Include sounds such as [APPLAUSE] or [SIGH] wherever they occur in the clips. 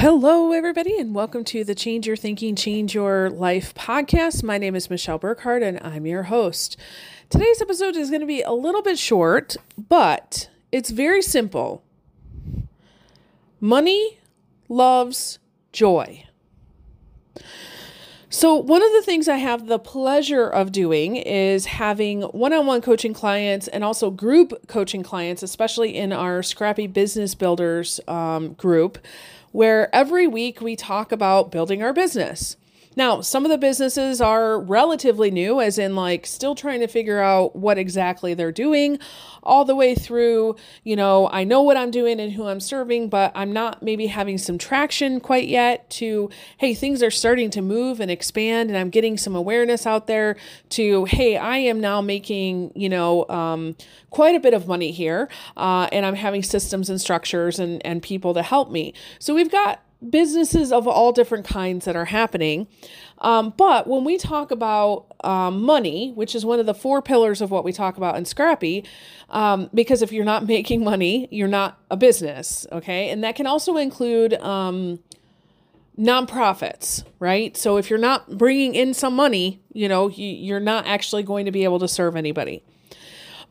Hello, everybody, and welcome to the Change Your Thinking, Change Your Life podcast. My name is Michelle Burkhard, and I'm your host. Today's episode is going to be a little bit short, but it's very simple. Money loves joy. So, one of the things I have the pleasure of doing is having one on one coaching clients and also group coaching clients, especially in our Scrappy Business Builders um, group where every week we talk about building our business. Now, some of the businesses are relatively new, as in like still trying to figure out what exactly they're doing, all the way through, you know, I know what I'm doing and who I'm serving, but I'm not maybe having some traction quite yet to, hey, things are starting to move and expand and I'm getting some awareness out there to, hey, I am now making, you know, um, quite a bit of money here uh, and I'm having systems and structures and, and people to help me. So we've got businesses of all different kinds that are happening. Um, but when we talk about um, money, which is one of the four pillars of what we talk about in Scrappy, um, because if you're not [LAUGHS] making money, you're not a business, okay? And that can also include um, nonprofits, right? So if you're not bringing in some money, you know, you, you're not actually going to be able to serve anybody.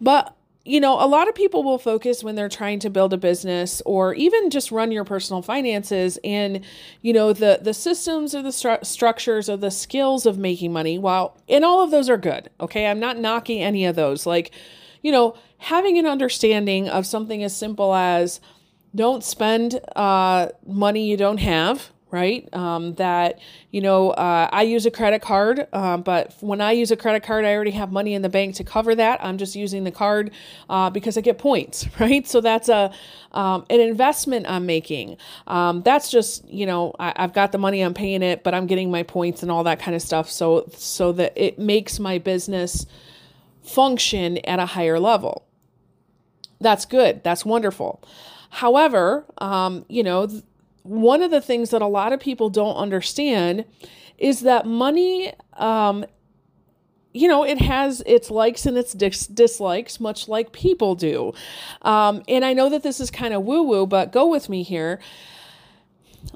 But you know, a lot of people will focus when they're trying to build a business or even just run your personal finances and, you know, the the systems or the stru- structures or the skills of making money. While and all of those are good, okay? I'm not knocking any of those. Like, you know, having an understanding of something as simple as don't spend uh, money you don't have, right? Um, that, you know, uh, I use a credit card, uh, but when I use a credit card, I already have money in the bank to cover that. I'm just using the card uh, because I get points, [LAUGHS] right? So that's a um, an investment I'm making. Um, that's just, you know, I, I've got the money, I'm paying it, but I'm getting my points and all that kind of stuff. So so that it makes my business function at a higher level. That's good. That's wonderful. However, um, you know, th- one of the things that a lot of people don't understand is that money um, you know, it has its likes and its dis- dislikes, much like people do. Um, and I know that this is kind of woo woo, but go with me here.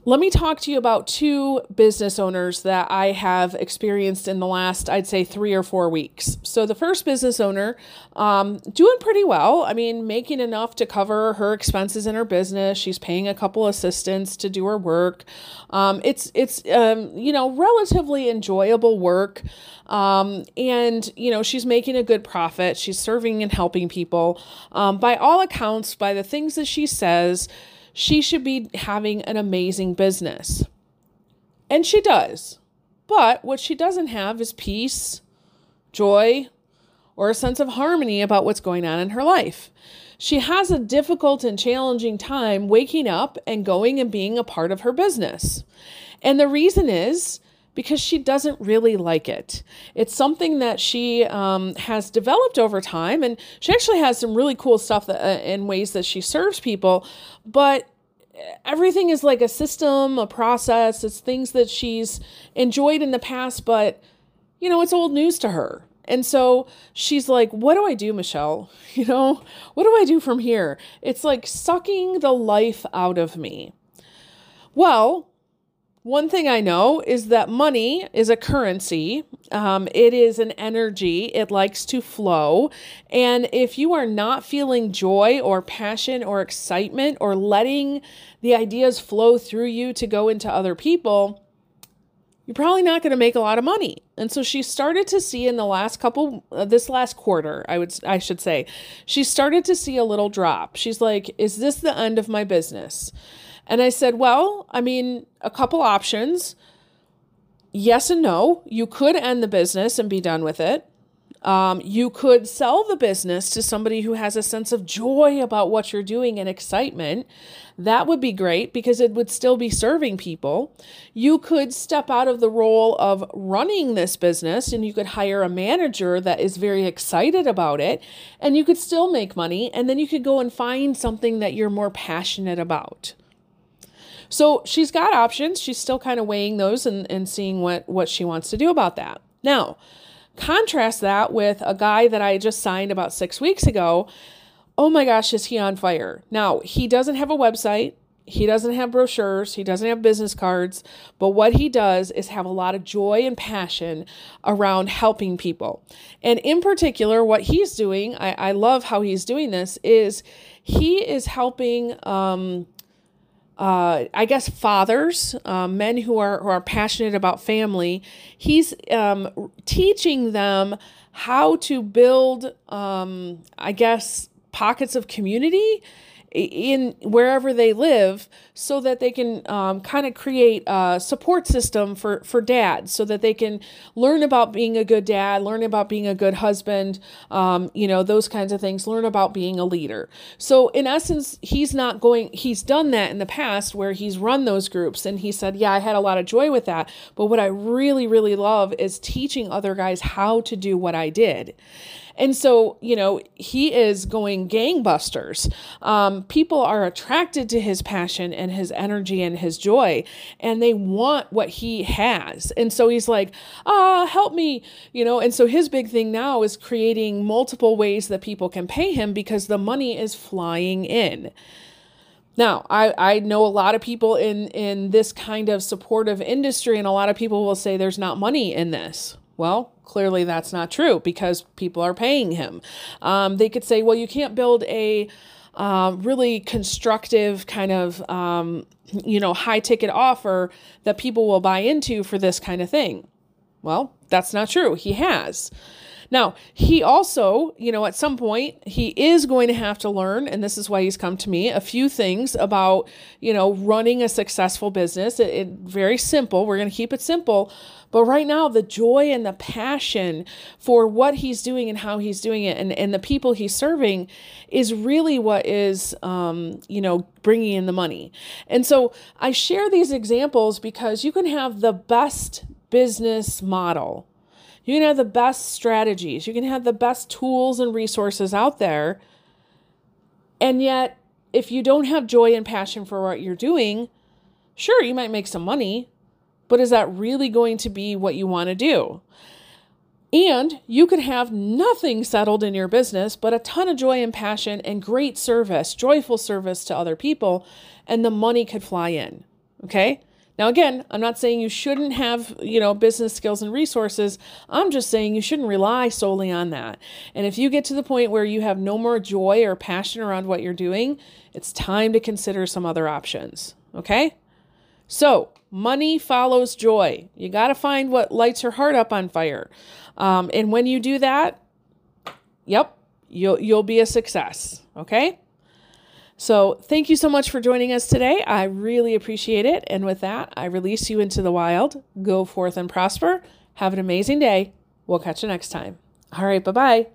Let me talk to you about two business owners that I have experienced in the last, I'd say, three or four weeks. So, the first business owner, um, doing pretty well. I mean, making enough to cover her expenses in her business. She's paying a couple assistants to do her work. Um, it's it's um, you know relatively enjoyable work, um, and you know she's making a good profit. She's serving and helping people. Um, by all accounts, by the things that she says she should be having an amazing business. And she does. But what she doesn't have is peace, joy, or a sense of harmony about what's going on in her life. She has a difficult and challenging time waking up and going and being a part of her business. And the reason is because she doesn't really like it. It's something that she um, has developed over time, and she actually has some really cool stuff that, uh, in ways that she serves people, but everything is like a system, a process. It's things that she's enjoyed in the past, but you know, it's old news to her. And so she's like, What do I do, Michelle? [LAUGHS] You know, what do I do from here? It's like sucking the life out of me. Well, one thing I know is that money is a currency. Um, it is an energy. It likes to flow. And if you are not feeling joy or passion or excitement or letting the ideas flow through you to go into other people, you're probably not going to make a lot of money. And so she started to see in the last couple uh, this last quarter, I would I should say, she started to see a little drop. She's like, "Is this the end of my business?" And I said, Well, I mean, a couple options. Yes and no. You could end the business and be done with it. Um, you could sell the business to somebody who has a sense of joy about what you're doing and excitement. That would be great because it would still be serving people. You could step out of the role of running this business and you could hire a manager that is very excited about it and you could still make money. And then you could go and find something that you're more passionate about. So she's got options. She's still kind of weighing those and, and seeing what, what she wants to do about that. Now, contrast that with a guy that I just signed about six weeks ago. Oh my gosh, is he on fire? Now, he doesn't have a website. he doesn't have brochures, he doesn't have business cards, but what he does is have a lot of joy and passion around helping people. And in particular, what he's doing, I, I love how he's doing this, is he is helping. Um, uh, I guess fathers, um, men who are who are passionate about family. He's um, teaching them how to build, um, I guess, pockets of community in wherever they live so that they can um, kind of create a support system for, for dads so that they can learn about being a good dad learn about being a good husband um, you know those kinds of things learn about being a leader so in essence he's not going he's done that in the past where he's run those groups and he said yeah i had a lot of joy with that but what i really really love is teaching other guys how to do what i did and so, you know, he is going gangbusters. Um, people are attracted to his passion and his energy and his joy, and they want what he has. And so he's like, ah, help me, you know. And so his big thing now is creating multiple ways that people can pay him because the money is flying in. Now, I, I know a lot of people in, in this kind of supportive industry, and a lot of people will say there's not money in this. Well, clearly that's not true because people are paying him. Um, they could say, well, you can't build a uh, really constructive kind of um, you know high ticket offer that people will buy into for this kind of thing. Well, that's not true. He has. Now, he also, you know, at some point, he is going to have to learn, and this is why he's come to me, a few things about, you know, running a successful business. It, it very simple. We're going to keep it simple. But right now, the joy and the passion for what he's doing and how he's doing it and, and the people he's serving is really what is, um, you know, bringing in the money. And so I share these examples because you can have the best business model you can have the best strategies, you can have the best tools and resources out there. And yet, if you don't have joy and passion for what you're doing, sure, you might make some money, but is that really going to be what you want to do? And you could have nothing settled in your business, but a ton of joy and passion and great service, joyful service to other people, and the money could fly in. Okay? Now, again, I'm not saying you shouldn't have, you know, business skills and resources. I'm just saying you shouldn't rely solely on that. And if you get to the point where you have no more joy or passion around what you're doing, it's time to consider some other options. Okay? So, money follows joy. You got to find what lights your heart up on fire. Um, and when you do that, yep, you'll, you'll be a success. Okay? So, thank you so much for joining us today. I really appreciate it. And with that, I release you into the wild. Go forth and prosper. Have an amazing day. We'll catch you next time. All right, bye bye.